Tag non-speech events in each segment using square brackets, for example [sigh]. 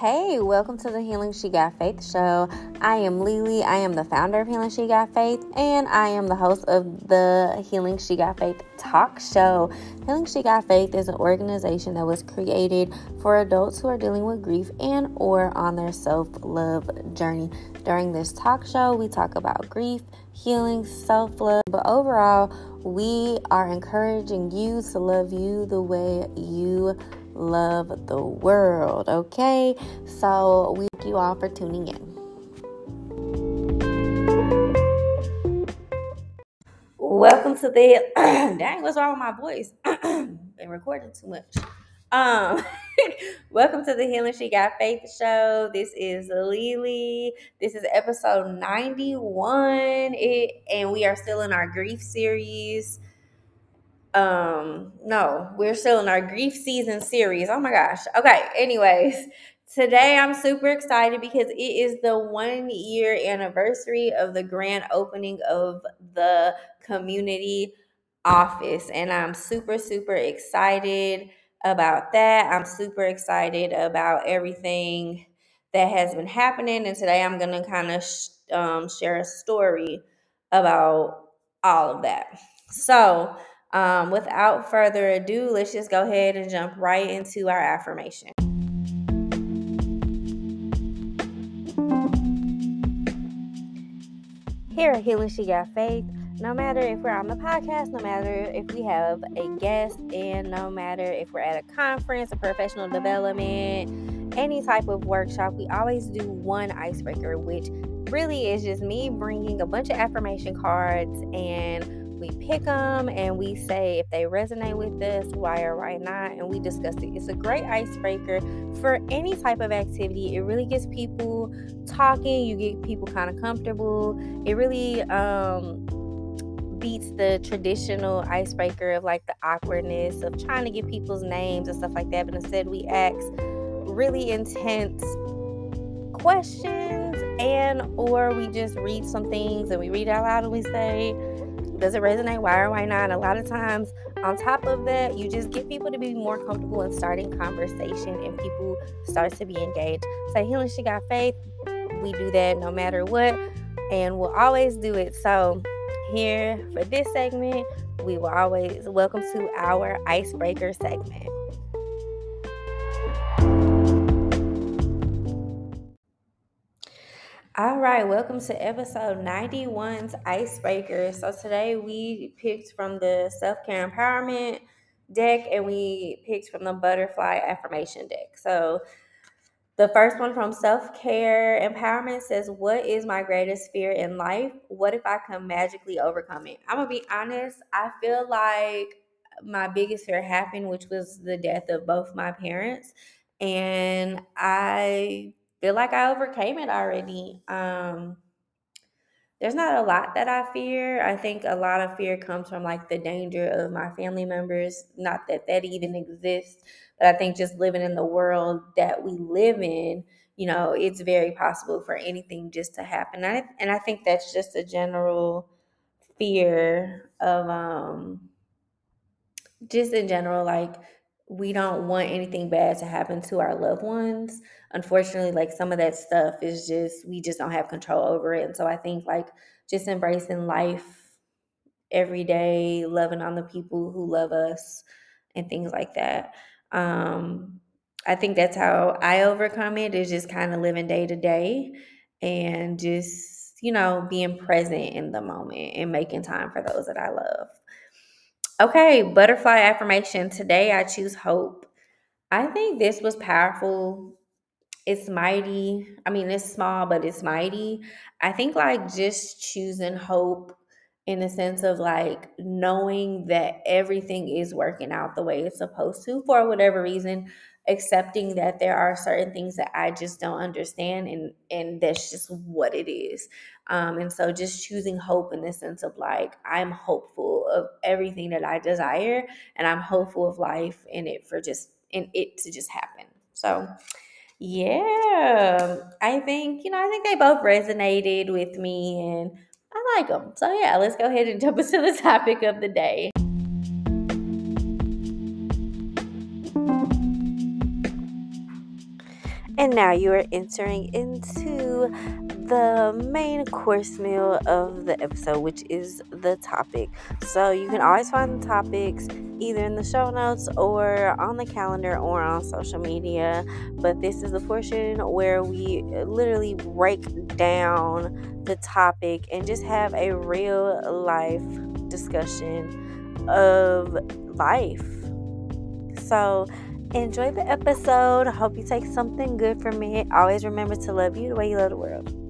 Hey, welcome to the Healing She Got Faith show. I am Lily. I am the founder of Healing She Got Faith, and I am the host of the Healing She Got Faith talk show. Healing She Got Faith is an organization that was created for adults who are dealing with grief and or on their self-love journey. During this talk show, we talk about grief, healing, self-love, but overall, we are encouraging you to love you the way you love the world. Okay, so we thank you all for tuning in. Welcome to the [clears throat] dang. What's wrong with my voice? [clears throat] Been recording too much. Um, [laughs] welcome to the Healing She Got Faith show. This is Lily. This is episode 91. It, and we are still in our grief series um no we're still in our grief season series. Oh my gosh. Okay anyways today i'm super excited because it is the one year anniversary of the grand opening of the community office and i'm super super excited about that. I'm super excited about everything that has been happening and today i'm gonna kind of sh- um, share a story about all of that. So um, without further ado, let's just go ahead and jump right into our affirmation. Here at Healing She Got Faith, no matter if we're on the podcast, no matter if we have a guest, and no matter if we're at a conference, a professional development, any type of workshop, we always do one icebreaker, which really is just me bringing a bunch of affirmation cards and we pick them and we say if they resonate with us, why or why not, and we discuss it. It's a great icebreaker for any type of activity. It really gets people talking, you get people kind of comfortable. It really um, beats the traditional icebreaker of like the awkwardness of trying to get people's names and stuff like that. But instead, we ask really intense questions and or we just read some things and we read out loud and we say does it resonate? Why or why not? A lot of times, on top of that, you just get people to be more comfortable in starting conversation and people start to be engaged. So, Healing She Got Faith, we do that no matter what, and we'll always do it. So, here for this segment, we will always welcome to our icebreaker segment. All right, welcome to episode 91's Icebreaker. So today we picked from the self care empowerment deck and we picked from the butterfly affirmation deck. So the first one from self care empowerment says, What is my greatest fear in life? What if I can magically overcome it? I'm gonna be honest, I feel like my biggest fear happened, which was the death of both my parents. And I feel like I overcame it already. Um, there's not a lot that I fear. I think a lot of fear comes from like the danger of my family members. Not that that even exists, but I think just living in the world that we live in, you know, it's very possible for anything just to happen. And I, and I think that's just a general fear of um just in general like we don't want anything bad to happen to our loved ones. Unfortunately, like some of that stuff is just, we just don't have control over it. And so I think like just embracing life every day, loving on the people who love us and things like that. Um, I think that's how I overcome it is just kind of living day to day and just, you know, being present in the moment and making time for those that I love. Okay, butterfly affirmation. Today I choose hope. I think this was powerful. It's mighty. I mean, it's small, but it's mighty. I think like just choosing hope in the sense of like knowing that everything is working out the way it's supposed to for whatever reason accepting that there are certain things that I just don't understand and and that's just what it is. Um, and so just choosing hope in the sense of like I'm hopeful of everything that I desire and I'm hopeful of life in it for just in it to just happen. So yeah, I think, you know, I think they both resonated with me and I like them. So yeah, let's go ahead and [laughs] jump into the topic of the day. And now you are entering into the main course meal of the episode, which is the topic. So you can always find the topics either in the show notes or on the calendar or on social media. But this is the portion where we literally break down the topic and just have a real life discussion of life. So, enjoy the episode. Hope you take something good from it. Always remember to love you the way you love the world.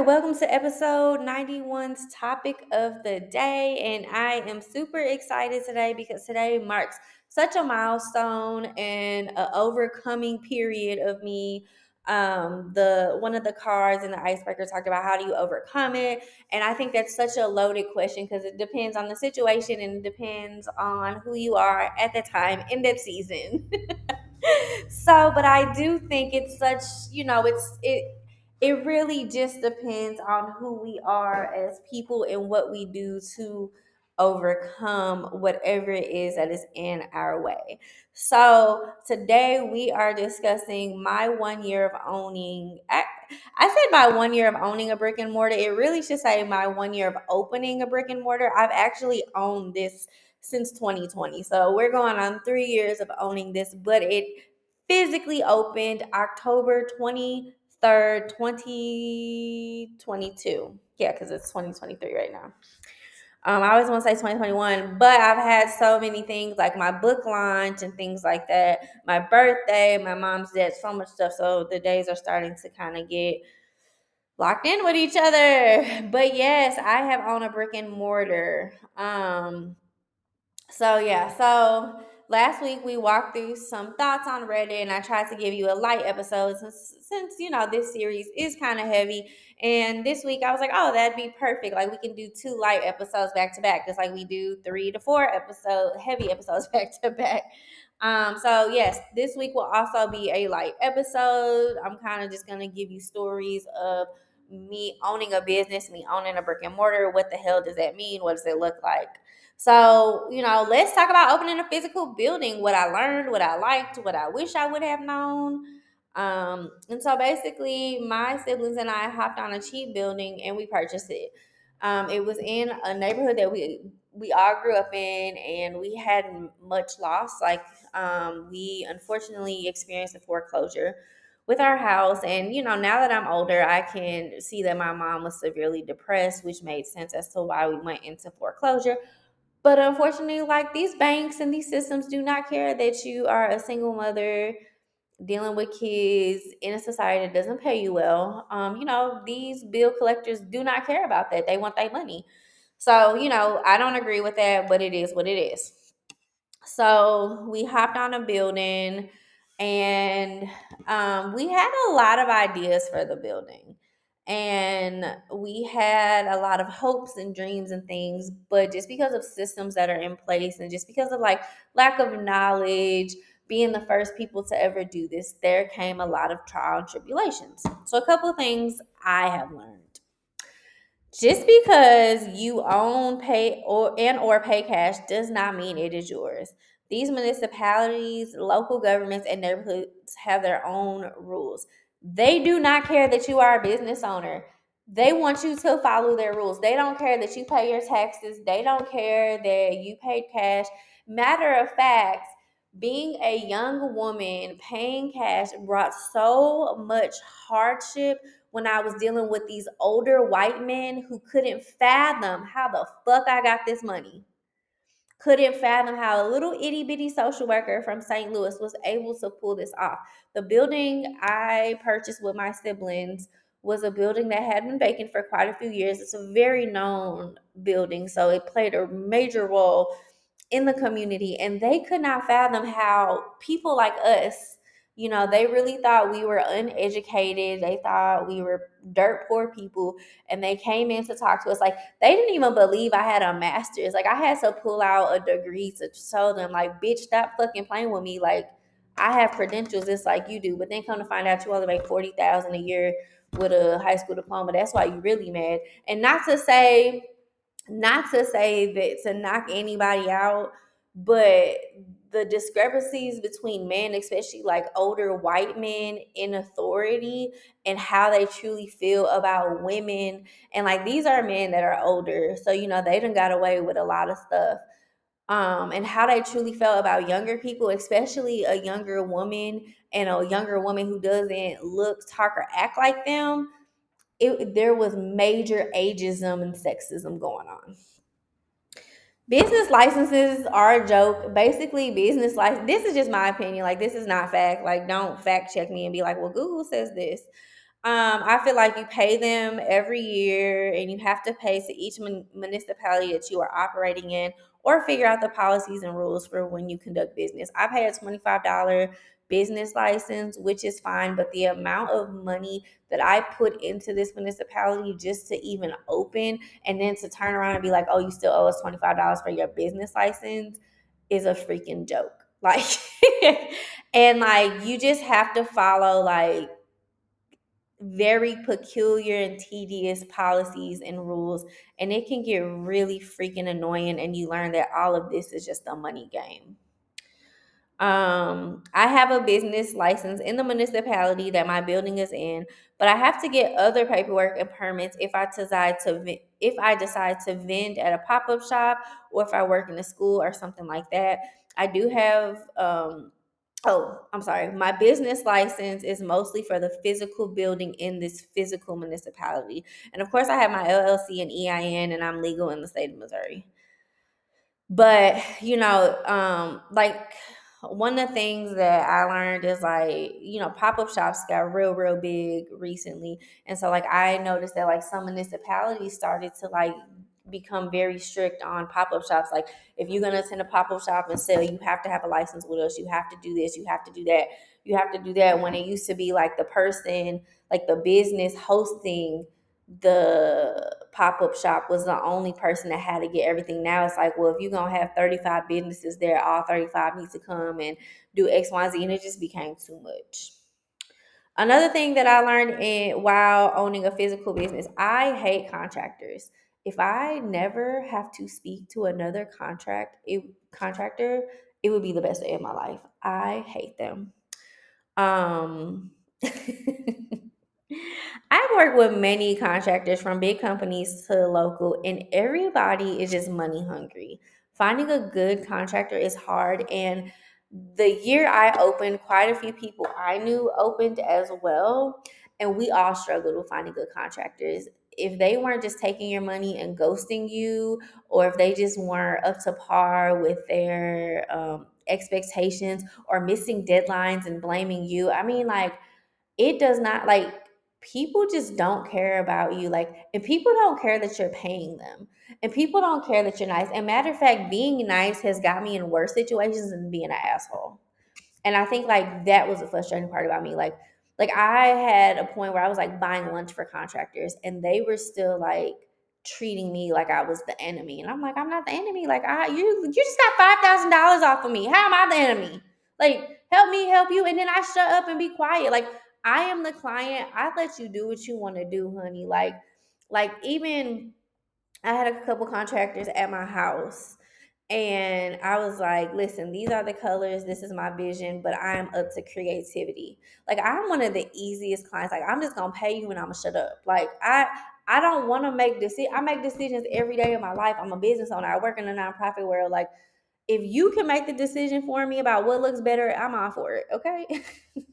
Right, welcome to episode 91's topic of the day. And I am super excited today because today marks such a milestone and an overcoming period of me um the one of the cards in the icebreaker talked about how do you overcome it and i think that's such a loaded question because it depends on the situation and it depends on who you are at the time in that season [laughs] so but i do think it's such you know it's it it really just depends on who we are as people and what we do to overcome whatever it is that is in our way. So, today we are discussing my one year of owning. I, I said my one year of owning a brick and mortar. It really should say my one year of opening a brick and mortar. I've actually owned this since 2020. So, we're going on three years of owning this, but it physically opened October 23rd, 2022. Yeah, because it's 2023 right now. Um, I always want to say 2021, but I've had so many things like my book launch and things like that, my birthday, my mom's dead, so much stuff. So the days are starting to kind of get locked in with each other. But yes, I have owned a brick and mortar. Um, so yeah, so last week we walked through some thoughts on Reddit, and I tried to give you a light episode since, since you know this series is kind of heavy and this week I was like, oh, that'd be perfect. Like we can do two light episodes back to back, just like we do three to four episodes, heavy [laughs] episodes back to back. Um, so yes, this week will also be a light episode. I'm kind of just gonna give you stories of me owning a business, me owning a brick and mortar. What the hell does that mean? What does it look like? So, you know, let's talk about opening a physical building, what I learned, what I liked, what I wish I would have known. Um, and so basically, my siblings and I hopped on a cheap building and we purchased it. Um, it was in a neighborhood that we we all grew up in, and we had much loss. Like um, we unfortunately experienced a foreclosure with our house, and you know now that I'm older, I can see that my mom was severely depressed, which made sense as to why we went into foreclosure. But unfortunately, like these banks and these systems do not care that you are a single mother dealing with kids in a society that doesn't pay you well, um, you know, these bill collectors do not care about that. They want their money. So, you know, I don't agree with that, but it is what it is. So we hopped on a building and um, we had a lot of ideas for the building. And we had a lot of hopes and dreams and things, but just because of systems that are in place and just because of like lack of knowledge, being the first people to ever do this, there came a lot of trial and tribulations. So, a couple of things I have learned. Just because you own pay or and or pay cash does not mean it is yours. These municipalities, local governments, and neighborhoods have their own rules. They do not care that you are a business owner. They want you to follow their rules. They don't care that you pay your taxes. They don't care that you paid cash. Matter of fact, being a young woman paying cash brought so much hardship when I was dealing with these older white men who couldn't fathom how the fuck I got this money. Couldn't fathom how a little itty bitty social worker from St. Louis was able to pull this off. The building I purchased with my siblings was a building that had been vacant for quite a few years. It's a very known building, so it played a major role in the community and they could not fathom how people like us you know they really thought we were uneducated they thought we were dirt poor people and they came in to talk to us like they didn't even believe i had a master's like i had to pull out a degree to show them like bitch stop fucking playing with me like i have credentials just like you do. But then come to find out you only make 40000 a year with a high school diploma that's why you're really mad. And not to say not to say that to knock anybody out, but the discrepancies between men, especially like older white men in authority, and how they truly feel about women. And like these are men that are older, so you know they done got away with a lot of stuff. Um, and how they truly felt about younger people, especially a younger woman and a younger woman who doesn't look, talk, or act like them. It, there was major ageism and sexism going on. Business licenses are a joke. Basically, business license. This is just my opinion. Like, this is not fact. Like, don't fact check me and be like, well, Google says this. Um, I feel like you pay them every year and you have to pay to each mun- municipality that you are operating in or figure out the policies and rules for when you conduct business. I pay a $25 business license, which is fine, but the amount of money that I put into this municipality just to even open and then to turn around and be like, oh, you still owe us $25 for your business license is a freaking joke. [laughs] Like, and like, you just have to follow like very peculiar and tedious policies and rules and it can get really freaking annoying and you learn that all of this is just a money game um, I have a business license in the municipality that my building is in, but I have to get other paperwork and permits if I decide to if I decide to vend at a pop up shop or if I work in a school or something like that. I do have. Um, oh, I'm sorry. My business license is mostly for the physical building in this physical municipality, and of course, I have my LLC and EIN, and I'm legal in the state of Missouri. But you know, um, like one of the things that I learned is like, you know, pop up shops got real, real big recently. And so, like, I noticed that, like, some municipalities started to, like, become very strict on pop up shops. Like, if you're going to attend a pop up shop and sell, you have to have a license with us. You have to do this. You have to do that. You have to do that. When it used to be like the person, like the business hosting the pop-up shop was the only person that had to get everything. Now it's like well if you're gonna have 35 businesses there all 35 need to come and do x y z and it just became too much. Another thing that i learned in while owning a physical business i hate contractors. If i never have to speak to another contract it, contractor it would be the best day of my life. I hate them. Um [laughs] I've worked with many contractors from big companies to local, and everybody is just money hungry. Finding a good contractor is hard. And the year I opened, quite a few people I knew opened as well. And we all struggled with finding good contractors. If they weren't just taking your money and ghosting you, or if they just weren't up to par with their um, expectations or missing deadlines and blaming you, I mean, like, it does not like people just don't care about you. Like, and people don't care that you're paying them. And people don't care that you're nice. And matter of fact, being nice has got me in worse situations than being an asshole. And I think like that was the frustrating part about me. Like, like I had a point where I was like buying lunch for contractors and they were still like treating me like I was the enemy. And I'm like, I'm not the enemy. Like I you you just got five thousand dollars off of me. How am I the enemy? Like, help me help you. And then I shut up and be quiet. Like I am the client. I let you do what you want to do, honey. Like, like even I had a couple contractors at my house and I was like, listen, these are the colors, this is my vision, but I'm up to creativity. Like I'm one of the easiest clients. Like I'm just gonna pay you and I'm gonna shut up. Like I I don't want to make decisions. I make decisions every day of my life. I'm a business owner. I work in a nonprofit world. Like if you can make the decision for me about what looks better, I'm all for it. Okay. [laughs]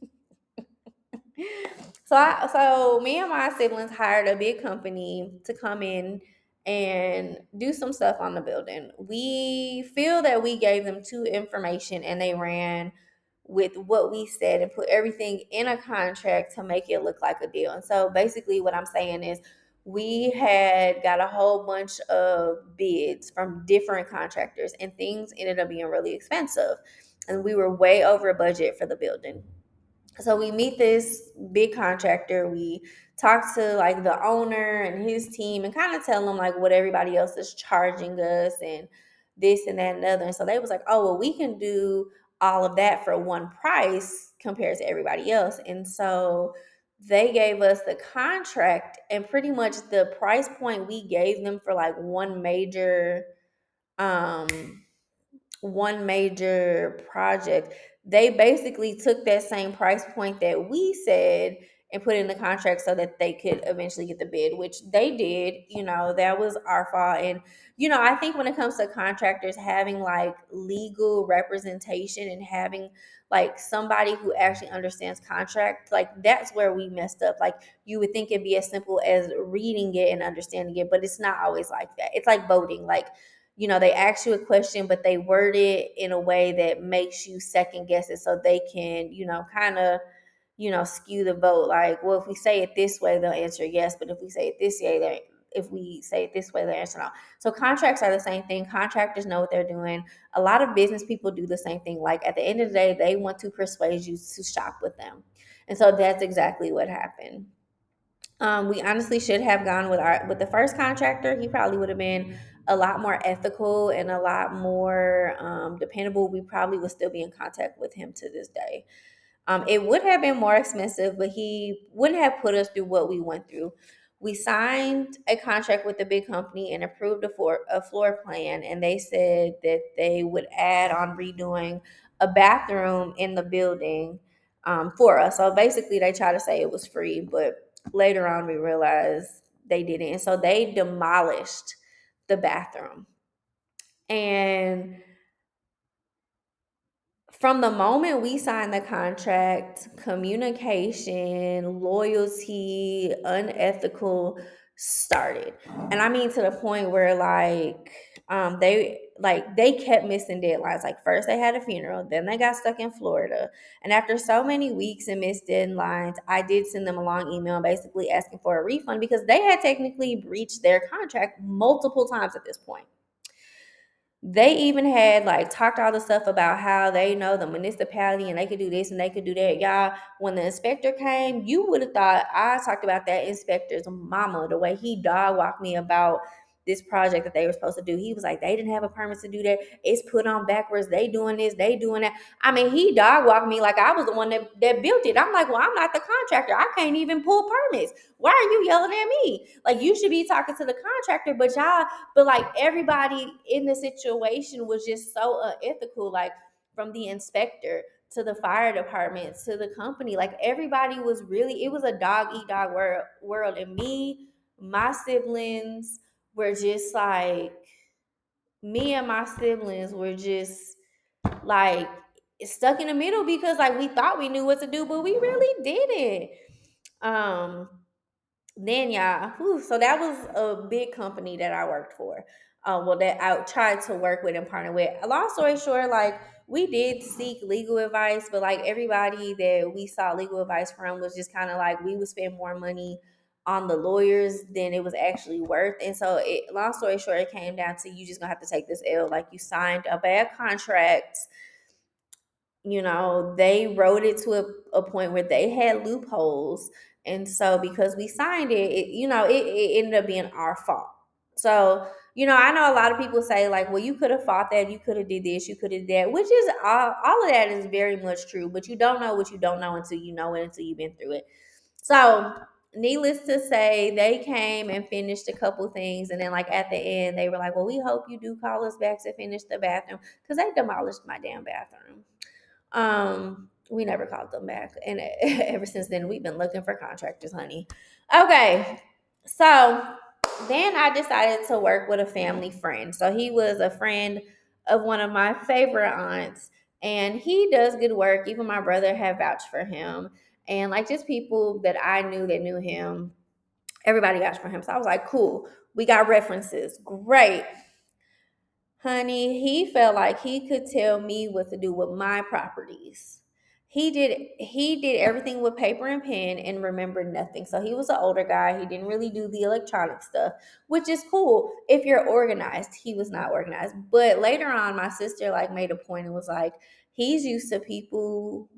so I so me and my siblings hired a big company to come in and do some stuff on the building. We feel that we gave them too information and they ran with what we said and put everything in a contract to make it look like a deal. And so basically what I'm saying is we had got a whole bunch of bids from different contractors and things ended up being really expensive. And we were way over budget for the building. So we meet this big contractor. We talk to like the owner and his team and kind of tell them like what everybody else is charging us and this and that and other. And so they was like, oh, well, we can do all of that for one price compared to everybody else. And so they gave us the contract and pretty much the price point we gave them for like one major um one major project, they basically took that same price point that we said and put in the contract so that they could eventually get the bid, which they did. You know, that was our fault. And, you know, I think when it comes to contractors having like legal representation and having like somebody who actually understands contract, like that's where we messed up. Like you would think it'd be as simple as reading it and understanding it, but it's not always like that. It's like voting. Like, you know, they ask you a question, but they word it in a way that makes you second guess it so they can, you know, kind of you know, skew the vote. Like, well, if we say it this way, they'll answer yes, but if we say it this way, they if we say it this way, they'll answer no. So contracts are the same thing. Contractors know what they're doing. A lot of business people do the same thing. Like at the end of the day, they want to persuade you to shop with them. And so that's exactly what happened. Um, we honestly should have gone with our with the first contractor. He probably would have been a lot more ethical and a lot more um, dependable. We probably would still be in contact with him to this day. Um, it would have been more expensive, but he wouldn't have put us through what we went through. We signed a contract with a big company and approved a floor, a floor plan, and they said that they would add on redoing a bathroom in the building um, for us. So basically, they tried to say it was free, but later on, we realized they didn't. And so they demolished the bathroom. And from the moment we signed the contract, communication, loyalty, unethical started. And I mean to the point where like um they like they kept missing deadlines. Like first they had a funeral, then they got stuck in Florida. And after so many weeks and missed deadlines, I did send them a long email basically asking for a refund because they had technically breached their contract multiple times at this point they even had like talked all the stuff about how they know the municipality and they could do this and they could do that. Y'all, when the inspector came, you would have thought I talked about that inspector's mama, the way he dog walked me about this project that they were supposed to do. He was like, they didn't have a permit to do that. It's put on backwards. They doing this, they doing that. I mean, he dog walked me like I was the one that, that built it. I'm like, well, I'm not the contractor. I can't even pull permits. Why are you yelling at me? Like you should be talking to the contractor, but y'all, but like everybody in the situation was just so unethical. Like from the inspector to the fire department to the company, like everybody was really, it was a dog eat dog world, world. And me, my siblings, were just like me and my siblings were just like stuck in the middle because like we thought we knew what to do, but we really didn't. Um then y'all, whew, so that was a big company that I worked for. Um, well, that I tried to work with and partner with. Long story short, like we did seek legal advice, but like everybody that we sought legal advice from was just kind of like we would spend more money on the lawyers than it was actually worth. And so, it, long story short, it came down to you just gonna have to take this L. Like you signed a bad contract. You know, they wrote it to a, a point where they had loopholes. And so, because we signed it, it you know, it, it ended up being our fault. So, you know, I know a lot of people say like, well, you could have fought that, you could have did this, you could have that, which is all, all of that is very much true. But you don't know what you don't know until you know it, until you've been through it. So needless to say, they came and finished a couple things. And then, like, at the end, they were like, Well, we hope you do call us back to finish the bathroom because they demolished my damn bathroom. Um, we never called them back. And [laughs] ever since then, we've been looking for contractors, honey. Okay. So then I decided to work with a family friend. So he was a friend of one of my favorite aunts, and he does good work. Even my brother had vouched for him and like just people that I knew that knew him, everybody got for him. So I was like, cool, we got references. Great. Honey, he felt like he could tell me what to do with my properties. He did he did everything with paper and pen and remembered nothing. So he was an older guy. He didn't really do the electronic stuff, which is cool if you're organized. He was not organized. But later on, my sister like made a point and was like, he's used to people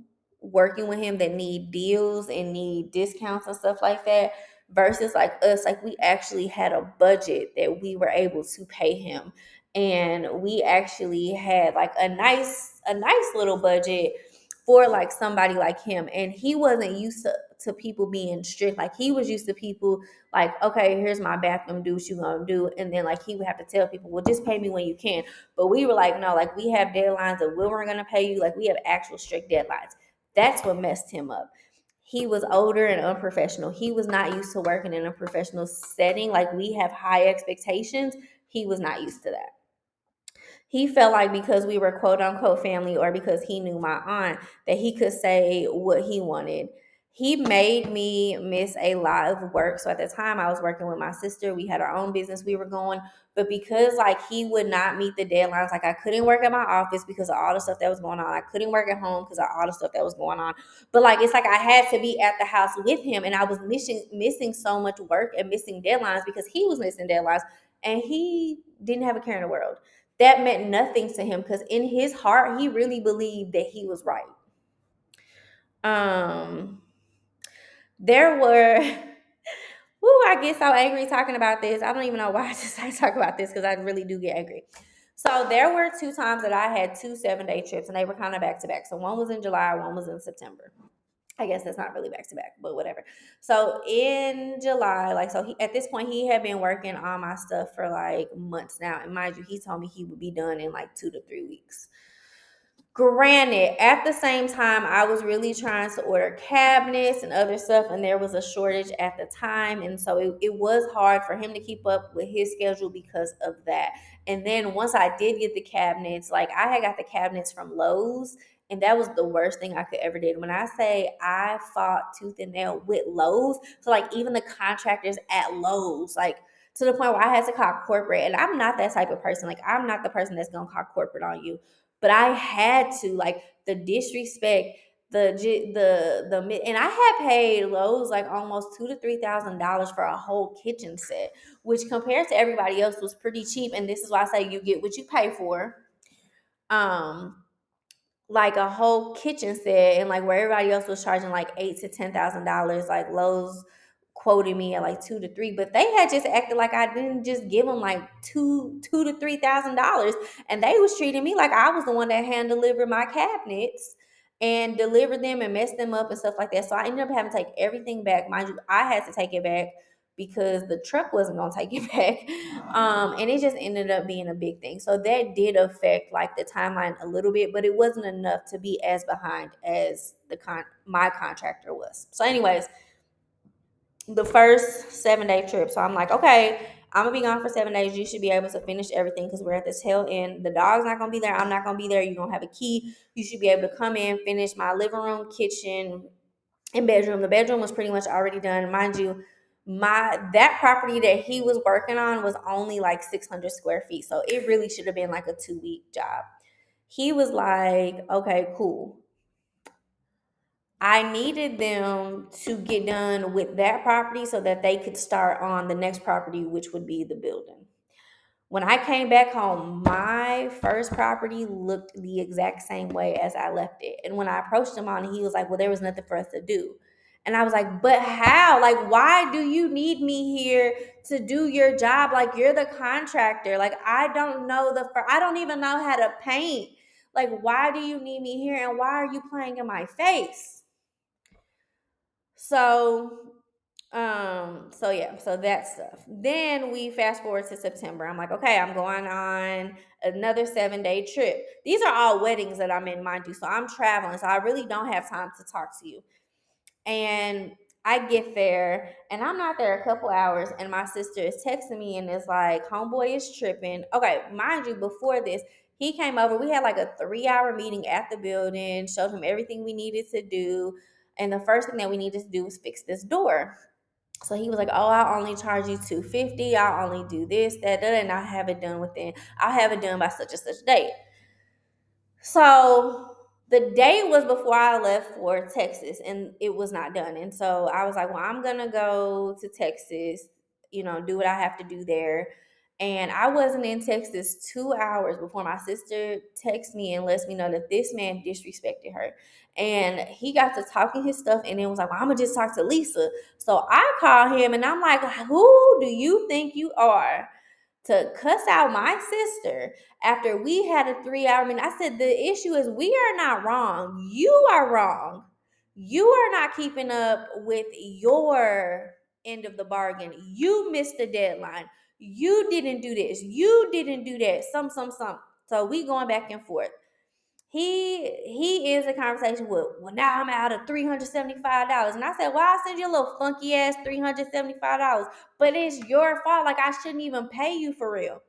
working with him that need deals and need discounts and stuff like that versus like us like we actually had a budget that we were able to pay him and we actually had like a nice a nice little budget for like somebody like him. And he wasn't used to, to people being strict. Like he was used to people like, okay, here's my bathroom, do what you gonna do. And then like he would have to tell people, well, just pay me when you can. But we were like, no, like we have deadlines of when we're gonna pay you. Like we have actual strict deadlines. That's what messed him up. He was older and unprofessional. He was not used to working in a professional setting. Like we have high expectations. He was not used to that he felt like because we were quote unquote family or because he knew my aunt that he could say what he wanted he made me miss a lot of work so at the time i was working with my sister we had our own business we were going but because like he would not meet the deadlines like i couldn't work at my office because of all the stuff that was going on. I couldn't work at home because of all the stuff that was going on. But like it's like i had to be at the house with him and i was missing missing so much work and missing deadlines because he was missing deadlines and he didn't have a care in the world. That meant nothing to him because in his heart he really believed that he was right. Um there were [laughs] Woo, I get so angry talking about this. I don't even know why I [laughs] just I talk about this because I really do get angry. So there were two times that I had two seven day trips and they were kind of back to back. So one was in July, one was in September. I guess that's not really back to back, but whatever. So in July, like so he at this point he had been working on my stuff for like months now. And mind you, he told me he would be done in like two to three weeks. Granted, at the same time, I was really trying to order cabinets and other stuff, and there was a shortage at the time. And so it, it was hard for him to keep up with his schedule because of that. And then once I did get the cabinets, like I had got the cabinets from Lowe's and that was the worst thing I could ever did. When I say I fought tooth and nail with Lowe's, so like even the contractors at Lowe's, like to the point where I had to call corporate. And I'm not that type of person. Like I'm not the person that's gonna call corporate on you. But I had to, like the disrespect, the the the and I had paid Lowe's like almost two to three thousand dollars for a whole kitchen set, which compared to everybody else was pretty cheap. And this is why I say you get what you pay for. Um, like a whole kitchen set and like where everybody else was charging like eight to ten thousand dollars, like Lowe's quoted me at like two to three, but they had just acted like I didn't just give them like two two to three thousand dollars, and they was treating me like I was the one that hand delivered my cabinets and delivered them and messed them up and stuff like that. So I ended up having to take everything back. Mind you, I had to take it back because the truck wasn't gonna take it [laughs] back. Um, and it just ended up being a big thing. So that did affect like the timeline a little bit, but it wasn't enough to be as behind as the con my contractor was. So, anyways, the first seven day trip. So I'm like, okay, I'm gonna be gone for seven days. You should be able to finish everything because we're at the tail end. The dog's not gonna be there. I'm not gonna be there. You don't have a key. You should be able to come in, finish my living room, kitchen, and bedroom. The bedroom was pretty much already done. Mind you, my that property that he was working on was only like 600 square feet so it really should have been like a two week job he was like okay cool i needed them to get done with that property so that they could start on the next property which would be the building when i came back home my first property looked the exact same way as i left it and when i approached him on it he was like well there was nothing for us to do and I was like, but how? Like, why do you need me here to do your job? Like, you're the contractor. Like, I don't know the, I don't even know how to paint. Like, why do you need me here? And why are you playing in my face? So, um, so yeah, so that stuff. Then we fast forward to September. I'm like, okay, I'm going on another seven day trip. These are all weddings that I'm in, mind you. So I'm traveling. So I really don't have time to talk to you. And I get there and I'm not there a couple hours, and my sister is texting me and it's like, Homeboy is tripping. Okay, mind you, before this, he came over. We had like a three hour meeting at the building, showed him everything we needed to do. And the first thing that we needed to do was fix this door. So he was like, "Oh, I'll only charge you two fifty. I'll only do this, that, that, and I'll have it done within. I'll have it done by such and such date." So the day was before I left for Texas and it was not done. And so I was like, well, I'm to go to Texas, you know, do what I have to do there. And I wasn't in Texas two hours before my sister texts me and lets me know that this man disrespected her. And he got to talking his stuff and then was like, well, I'm going to just talk to Lisa. So I call him and I'm like, who do you think you are? to cuss out my sister after we had a three hour meeting. I said, the issue is we are not wrong. You are wrong. You are not keeping up with your end of the bargain. You missed the deadline. You didn't do this. You didn't do that. Some, some, some. So we going back and forth. He he is a conversation with, well, now I'm out of $375. And I said, Well, I send you a little funky ass $375. But it's your fault. Like I shouldn't even pay you for real.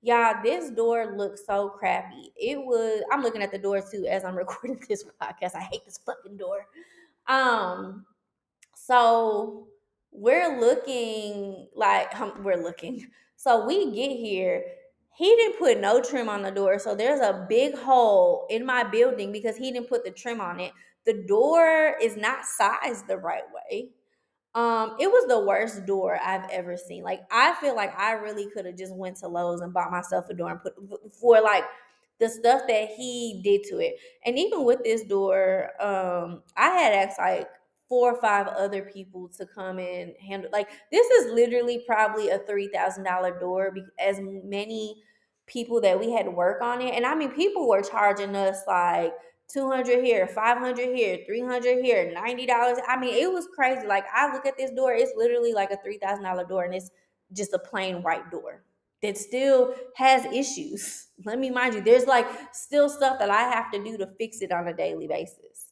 Y'all, this door looks so crappy. It was I'm looking at the door too as I'm [laughs] recording this podcast. I hate this fucking door. Um, so we're looking like um, we're looking. [laughs] So we get here. He didn't put no trim on the door. So there's a big hole in my building because he didn't put the trim on it. The door is not sized the right way. Um, it was the worst door I've ever seen. Like I feel like I really could have just went to Lowe's and bought myself a door and put for like the stuff that he did to it. And even with this door, um, I had asked like four or five other people to come and handle like this is literally probably a three thousand dollar door as many people that we had to work on it. And I mean people were charging us like 200 here, 500 here, 300 here, $90. I mean, it was crazy. Like, I look at this door, it's literally like a $3,000 door, and it's just a plain white door that still has issues. [laughs] Let me mind you, there's like still stuff that I have to do to fix it on a daily basis.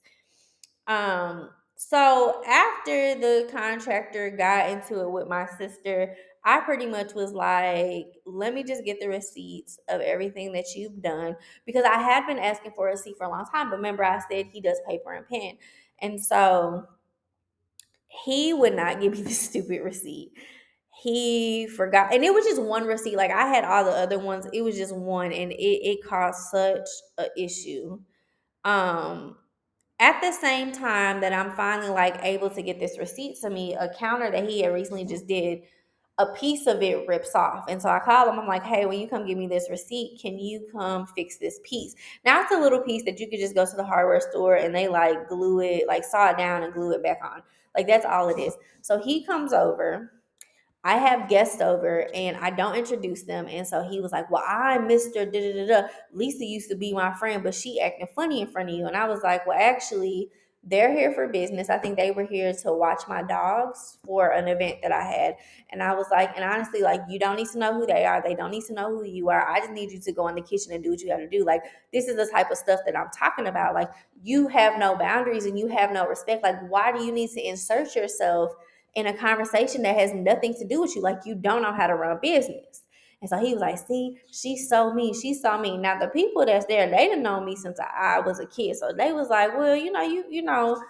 Um, so after the contractor got into it with my sister, I pretty much was like, let me just get the receipts of everything that you've done because I had been asking for a receipt for a long time. But remember, I said he does paper and pen. And so he would not give [laughs] me the stupid receipt. He forgot, and it was just one receipt. Like I had all the other ones, it was just one, and it, it caused such a issue. Um, at the same time that I'm finally like able to get this receipt to me, a counter that he had recently just did a piece of it rips off. And so I call him, I'm like, hey, when you come give me this receipt, can you come fix this piece? Now it's a little piece that you could just go to the hardware store and they like glue it, like saw it down and glue it back on. Like that's all it is. So he comes over. I have guests over and I don't introduce them. And so he was like, Well, I'm Mr. Da da da. Lisa used to be my friend, but she acting funny in front of you. And I was like, Well, actually, they're here for business. I think they were here to watch my dogs for an event that I had. And I was like, and honestly, like, you don't need to know who they are. They don't need to know who you are. I just need you to go in the kitchen and do what you got to do. Like, this is the type of stuff that I'm talking about. Like, you have no boundaries and you have no respect. Like, why do you need to insert yourself in a conversation that has nothing to do with you? Like, you don't know how to run business. And so he was like, see, she saw me. She saw me. Now the people that's there, they didn't know me since I was a kid. So they was like, well, you know, you, you know,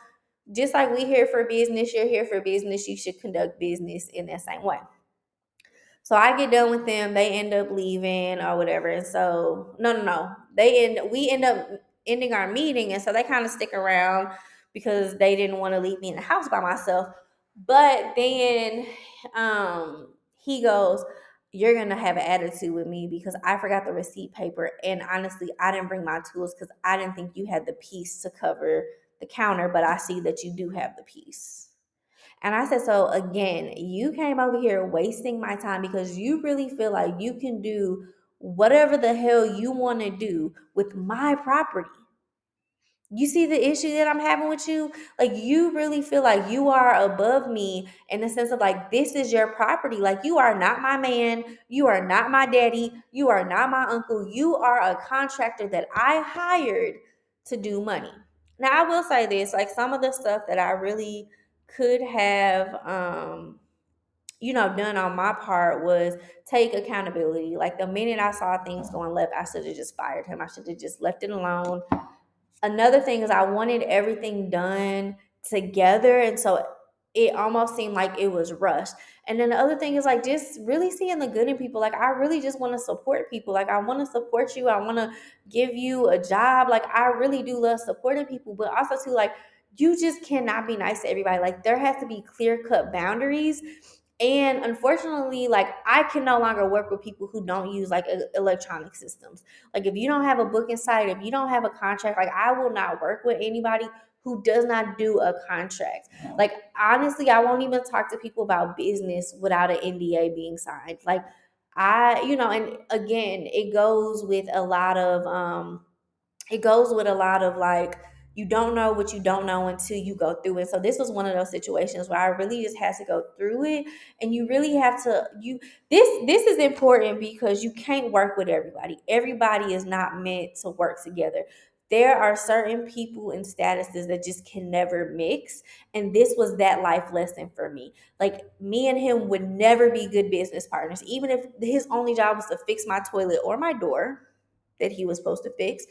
just like we here for business, you're here for business, you should conduct business in that same way. So I get done with them, they end up leaving or whatever. And so no, no, no. They end we end up ending our meeting. And so they kind of stick around because they didn't want to leave me in the house by myself. But then um he goes, you're gonna have an attitude with me because I forgot the receipt paper. And honestly, I didn't bring my tools because I didn't think you had the piece to cover the counter, but I see that you do have the piece. And I said, So again, you came over here wasting my time because you really feel like you can do whatever the hell you want to do with my property. You see the issue that I'm having with you? Like, you really feel like you are above me in the sense of like, this is your property. Like, you are not my man. You are not my daddy. You are not my uncle. You are a contractor that I hired to do money. Now, I will say this like, some of the stuff that I really could have, um, you know, done on my part was take accountability. Like, the minute I saw things going left, I should have just fired him. I should have just left it alone another thing is I wanted everything done together. And so it almost seemed like it was rushed. And then the other thing is like just really seeing the good in people. Like I really just want to support people. Like I want to support you. I want to give you a job. Like I really do love supporting people, but also too like you just cannot be nice to everybody. Like there has to be clear cut boundaries and unfortunately, like I can no longer work with people who don't use like electronic systems. Like if you don't have a booking site, if you don't have a contract, like I will not work with anybody who does not do a contract. Like honestly, I won't even talk to people about business without an NDA being signed. Like I, you know, and again, it goes with a lot of um it goes with a lot of like you don't know what you don't know until you go through it. So this was one of those situations where I really just had to go through it and you really have to you this this is important because you can't work with everybody. Everybody is not meant to work together. There are certain people and statuses that just can never mix. And this was that life lesson for me. Like, me and him would never be good business partners, even if his only job was to fix my toilet or my door that he was supposed to fix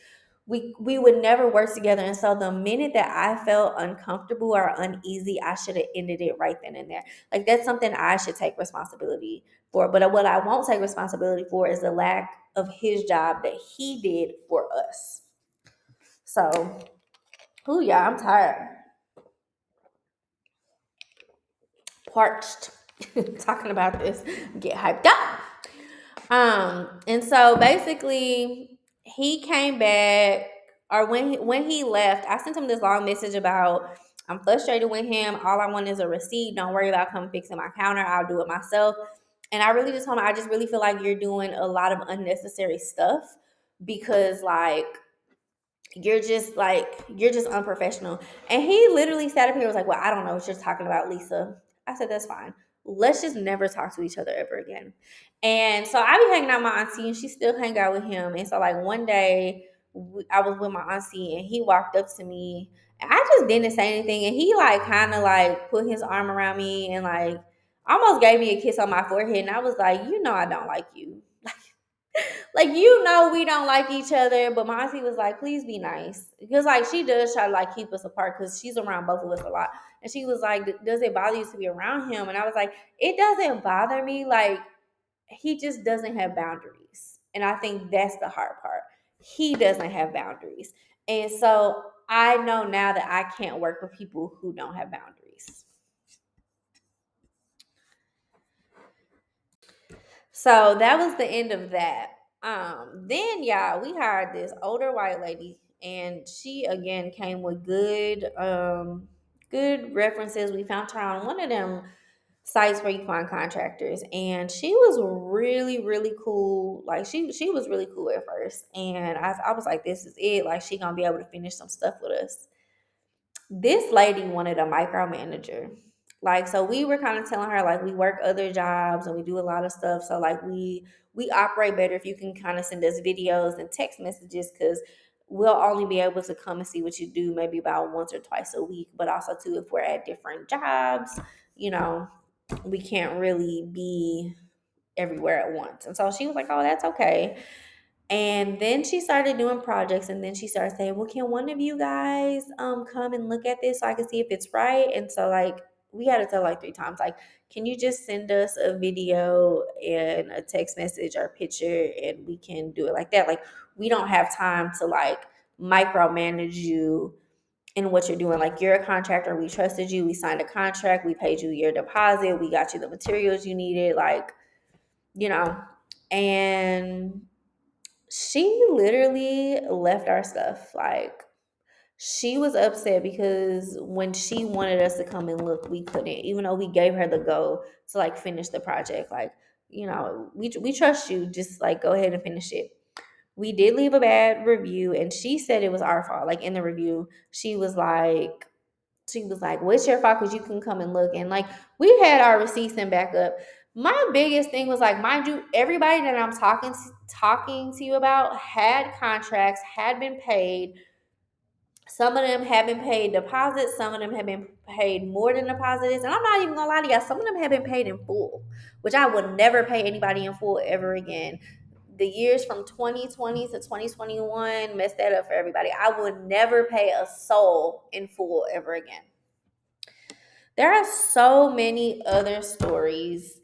we we would never work together. And so the minute that i felt uncomfortable or uneasy i should have ended it right then and there. Like that's something i should take responsibility for. But what i won't take responsibility for is the lack of his job that he did for us. So oh yeah i'm tired. Parched. [laughs] Talking about this get hyped up. Um and so basically he came back, or when he, when he left, I sent him this long message about I'm frustrated with him. All I want is a receipt. Don't worry about coming fixing my counter. I'll do it myself. And I really just told him I just really feel like you're doing a lot of unnecessary stuff because like you're just like you're just unprofessional. And he literally sat up here and was like, Well, I don't know what you're talking about, Lisa. I said, That's fine. Let's just never talk to each other ever again. And so I be hanging out with my auntie, and she still hang out with him. And so like one day, I was with my auntie, and he walked up to me, I just didn't say anything, and he like kind of like put his arm around me and like almost gave me a kiss on my forehead, and I was like, you know, I don't like you. [laughs] like you know we don't like each other but my auntie was like please be nice because like she does try to like keep us apart because she's around both of us a lot and she was like does it bother you to be around him and i was like it doesn't bother me like he just doesn't have boundaries. And I think that's the hard part. He doesn't have boundaries. And so I know now that I can't work with people who don't have boundaries. So that was the end of that. Um, then yeah, we hired this older white lady, and she again came with good um good references. We found her on one of them sites where you find contractors and she was really really cool. Like she she was really cool at first and I, I was like this is it. Like she gonna be able to finish some stuff with us. This lady wanted a micromanager. Like so we were kind of telling her like we work other jobs and we do a lot of stuff. So like we we operate better if you can kind of send us videos and text messages because we'll only be able to come and see what you do maybe about once or twice a week but also too if we're at different jobs you know we can't really be everywhere at once. And so she was like, Oh, that's okay. And then she started doing projects and then she started saying, Well, can one of you guys um come and look at this so I can see if it's right? And so like we had to tell like three times, like, can you just send us a video and a text message or picture and we can do it like that? Like we don't have time to like micromanage you in what you're doing. Like you're a contractor, we trusted you, we signed a contract, we paid you your deposit, we got you the materials you needed, like, you know, and she literally left our stuff. Like she was upset because when she wanted us to come and look, we couldn't, even though we gave her the go to like finish the project. Like, you know, we we trust you, just like go ahead and finish it. We did leave a bad review and she said it was our fault. Like in the review she was like she was like what's your fault because you can come and look. And like we had our receipts and backup. My biggest thing was like mind you everybody that i'm talking to, talking to you about had contracts had been paid some of them have been paid deposits some of them have been paid more than deposits and i'm not even gonna lie to y'all some of them have been paid in full which i would never pay anybody in full ever again the years from 2020 to 2021 messed that up for everybody. I would never pay a soul in full ever again. There are so many other stories,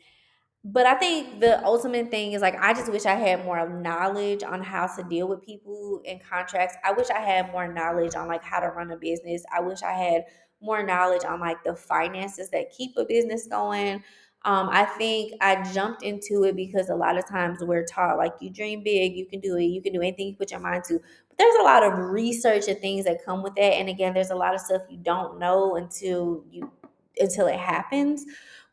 but I think the ultimate thing is like I just wish I had more knowledge on how to deal with people in contracts. I wish I had more knowledge on like how to run a business. I wish I had more knowledge on like the finances that keep a business going. Um, I think I jumped into it because a lot of times we're taught like you dream big, you can do it, you can do anything you put your mind to. But there's a lot of research and things that come with that. And again, there's a lot of stuff you don't know until you until it happens.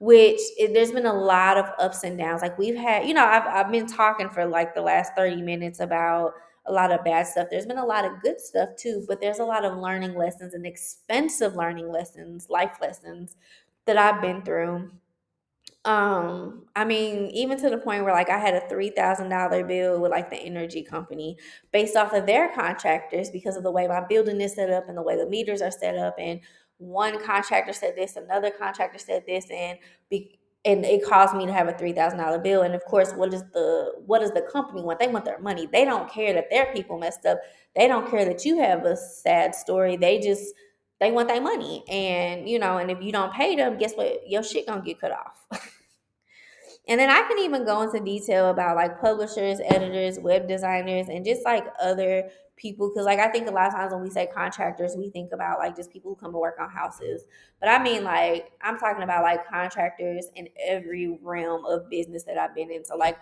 Which it, there's been a lot of ups and downs. Like we've had, you know, I've, I've been talking for like the last 30 minutes about a lot of bad stuff. There's been a lot of good stuff too, but there's a lot of learning lessons and expensive learning lessons, life lessons that I've been through um, I mean, even to the point where like I had a three thousand dollar bill with like the energy company based off of their contractors because of the way my building is set up and the way the meters are set up. And one contractor said this, another contractor said this, and be, and it caused me to have a three thousand dollar bill. And of course, what is the what does the company want? They want their money. They don't care that their people messed up. They don't care that you have a sad story. They just they want their money. And you know, and if you don't pay them, guess what? Your shit gonna get cut off. [laughs] And then I can even go into detail about like publishers, editors, web designers, and just like other people. Cause like I think a lot of times when we say contractors, we think about like just people who come to work on houses. But I mean like I'm talking about like contractors in every realm of business that I've been in. So like,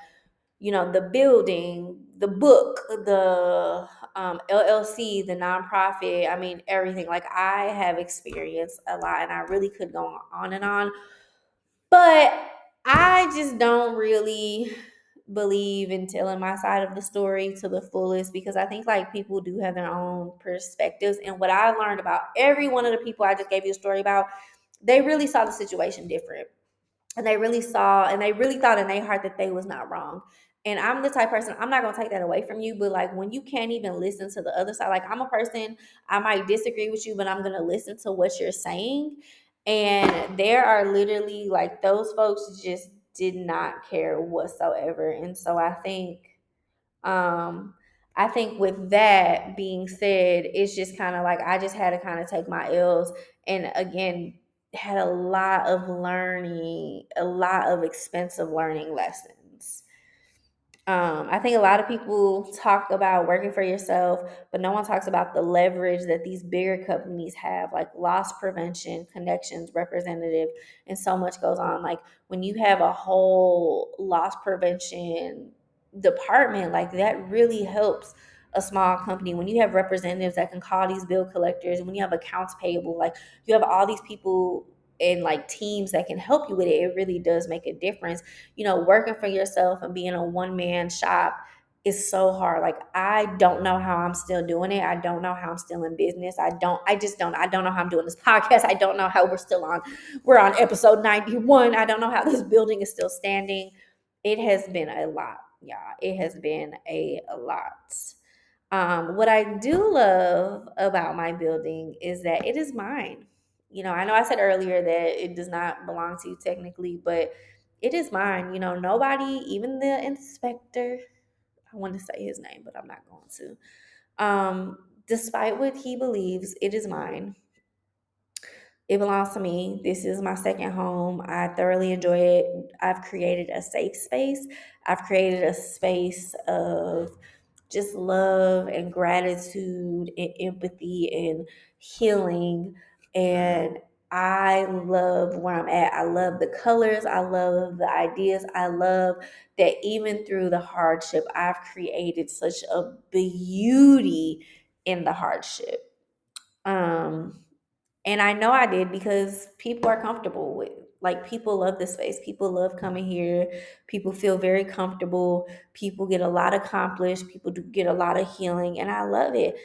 you know, the building, the book, the um, LLC, the nonprofit. I mean, everything. Like I have experienced a lot, and I really could go on and on. But I just don't really believe in telling my side of the story to the fullest because I think like people do have their own perspectives. And what I learned about every one of the people I just gave you a story about, they really saw the situation different. And they really saw and they really thought in their heart that they was not wrong. And I'm the type person, I'm not gonna take that away from you, but like when you can't even listen to the other side, like I'm a person, I might disagree with you, but I'm gonna listen to what you're saying. And there are literally like those folks just did not care whatsoever. And so I think um I think with that being said, it's just kind of like I just had to kind of take my L's and again had a lot of learning, a lot of expensive learning lessons. Um, I think a lot of people talk about working for yourself, but no one talks about the leverage that these bigger companies have, like loss prevention, connections, representative, and so much goes on. Like when you have a whole loss prevention department, like that really helps a small company. When you have representatives that can call these bill collectors, and when you have accounts payable, like you have all these people and like teams that can help you with it, it really does make a difference. You know, working for yourself and being a one man shop is so hard. Like I don't know how I'm still doing it. I don't know how I'm still in business. I don't I just don't I don't know how I'm doing this [laughs] podcast. I don't know how we're still on we're on episode 91. I don't know how this building is still standing. It has been a lot. Yeah, it has been a lot. Um, what I do love about my building is that it is mine you know, I know I said earlier that it does not belong to you technically, but it is mine. You know, nobody, even the inspector, I want to say his name, but I'm not going to. Um, despite what he believes, it is mine. It belongs to me. This is my second home. I thoroughly enjoy it. I've created a safe space. I've created a space of just love and gratitude and empathy and healing and I love where I'm at. I love the colors. I love the ideas. I love that even through the hardship, I've created such a beauty in the hardship. Um, and I know I did because people are comfortable with like people love this space. People love coming here. People feel very comfortable. People get a lot accomplished. People do get a lot of healing, and I love it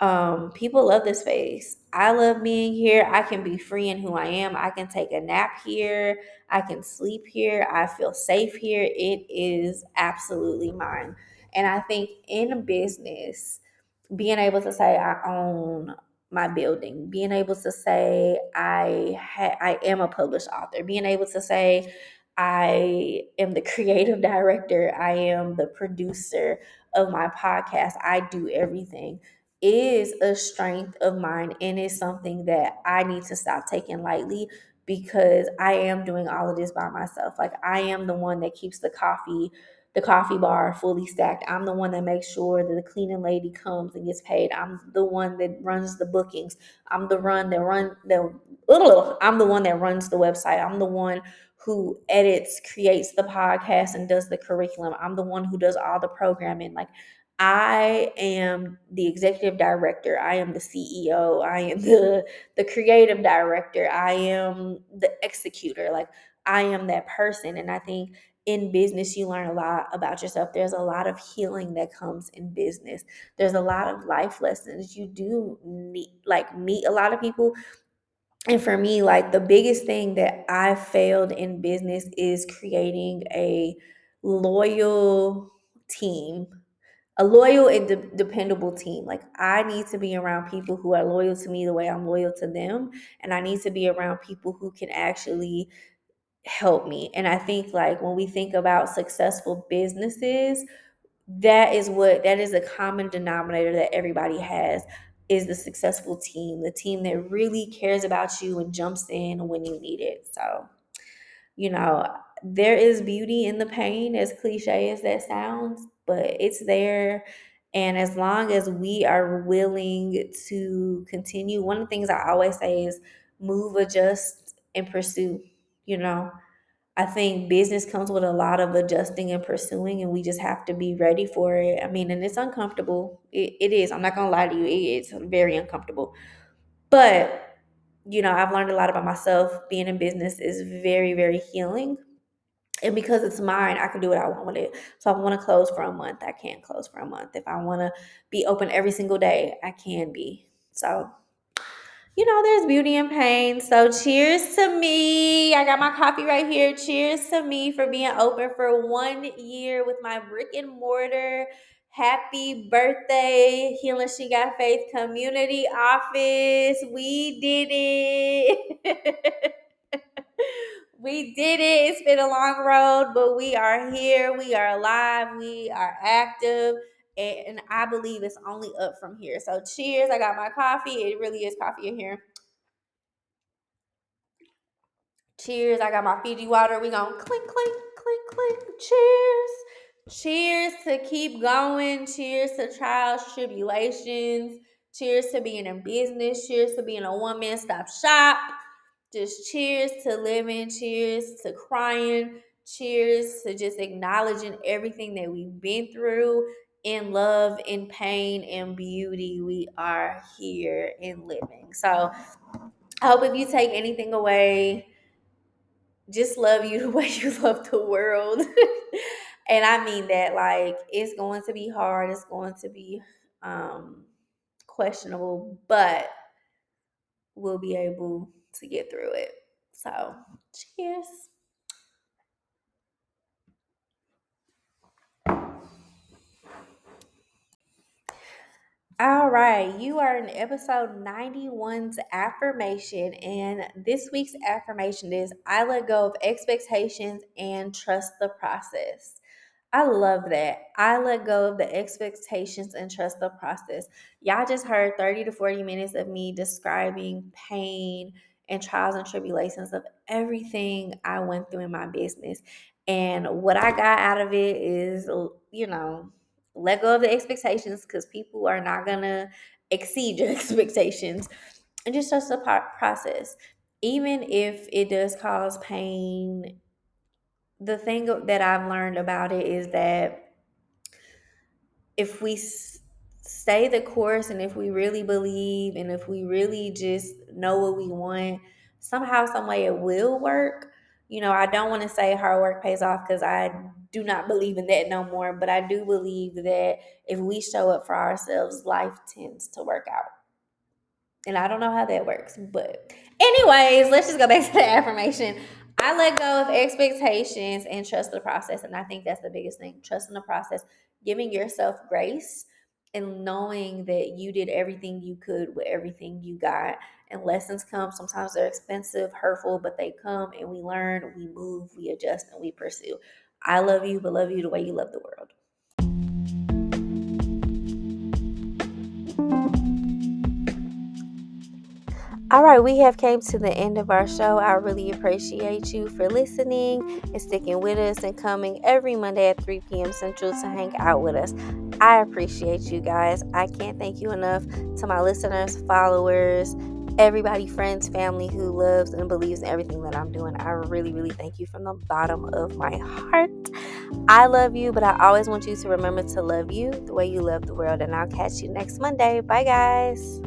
um, people love this space. I love being here. I can be free in who I am. I can take a nap here. I can sleep here. I feel safe here. It is absolutely mine. And I think in a business, being able to say I own my building, being able to say I ha- I am a published author, being able to say I am the [laughs] creative director, I am the producer of my podcast, I do everything is a strength of mine and is something that I need to stop taking lightly because I am doing all of this by myself. Like I am the one that keeps the coffee, the coffee bar fully stacked. I'm the one that makes sure that the cleaning lady comes and gets paid. I'm the one that runs the bookings. I'm the run that run the I'm the one that runs the website. I'm the one who edits, creates the podcast and does the curriculum. I'm the one who does all the programming. Like I am the executive director. I am the CEO. I am the the creative director. I am the executor. Like I am that person. And I think in business, you learn a lot about yourself. There's a lot of healing that comes in business. There's a lot of life lessons. You do meet like meet a lot of people. And for me, like the biggest thing that I failed in business is creating a loyal team a loyal and de- dependable team. Like I need to be around people who are loyal to me the way I'm loyal to them, and I need to be around people who can actually help me. And I think like when we think about successful businesses, that is what that is a common denominator that everybody has is the successful team, the team that really cares about you and jumps in when you need it. So, you know, there is beauty in the pain, as cliche as that sounds but it's there. And as long as we are willing to continue, one of the things I always say is move, adjust, and pursue. You know, I think business comes with a lot of adjusting and pursuing, and we just have to be ready for it. I mean, and it's uncomfortable. it, it is. I'm not going to lie to you, it's very uncomfortable. But, you know, I've learned a lot about myself. Being in business is very, very healing and because it's mine, I can do what I want with it. So if I want to close for a month, I can close for a month. If I want to be open every single day, I can be. So, you know, there's beauty in pain. So cheers to me. I got my coffee right here. Cheers to me for being open for one year with my brick and mortar. Happy birthday, Healing She Got Faith Community Office. We did it. [laughs] we did it. It's been a long road, but we are here. We are alive. We are active. And I believe it's only up from here. So cheers. I got my coffee. It really is coffee in here. Cheers. I got my Fiji water. We gonna clink, clink, clink, clink. Cheers. Cheers to keep going. Cheers to trials, tribulations. Cheers to being in business. Cheers to being a one man stop shop. Just cheers to living, cheers to crying, cheers to just acknowledging everything that we've been through in love, in pain, in beauty. We are here in living. So I hope if you take anything away, just love you [laughs] the way you love the world. [laughs] and I mean that like it's going to be hard, it's going to be um questionable, but we'll be able to get through it. So, cheers. All right, you are in episode 91's affirmation, and this week's affirmation is I let go of expectations and trust the process. I love that. I let go of the expectations and trust the process. Y'all just heard 30 to 40 minutes of me describing pain, and trials and tribulations of everything I went through in my business. And what I got out of it is, you know, let go of the expectations because people are not going to exceed your [laughs] expectations and just trust the process. Even if it does cause pain, the thing that I've learned about it is that if we stay the course and if we really believe and if we really just know what we want somehow some way it will work. You know i don't want to say hard work pays off because i do not believe in that no more but i do believe that if we show up for ourselves life tends to work out. And i don't know how that works but anyways let's just go back [laughs] to the affirmation. I let go of expectations and trust the process and i think that's the biggest thing trusting the process giving yourself grace and knowing that you did everything you could with everything you got. And lessons come. Sometimes they're expensive, hurtful, but they come and we learn, we move, we adjust, and we pursue. I love you, but love you the way you love the world. All right, we have came to the end of our show. I really appreciate you for listening and sticking with us and coming every Monday at 3 p.m. Central to hang out with us. I appreciate you guys. I can't thank you enough to my listeners, followers, everybody, friends, family who loves and believes in everything that I'm doing. I really, really thank you from the bottom of my heart. I love you, but I always want you to remember to love you the way you love the world. And I'll catch you next Monday. Bye, guys.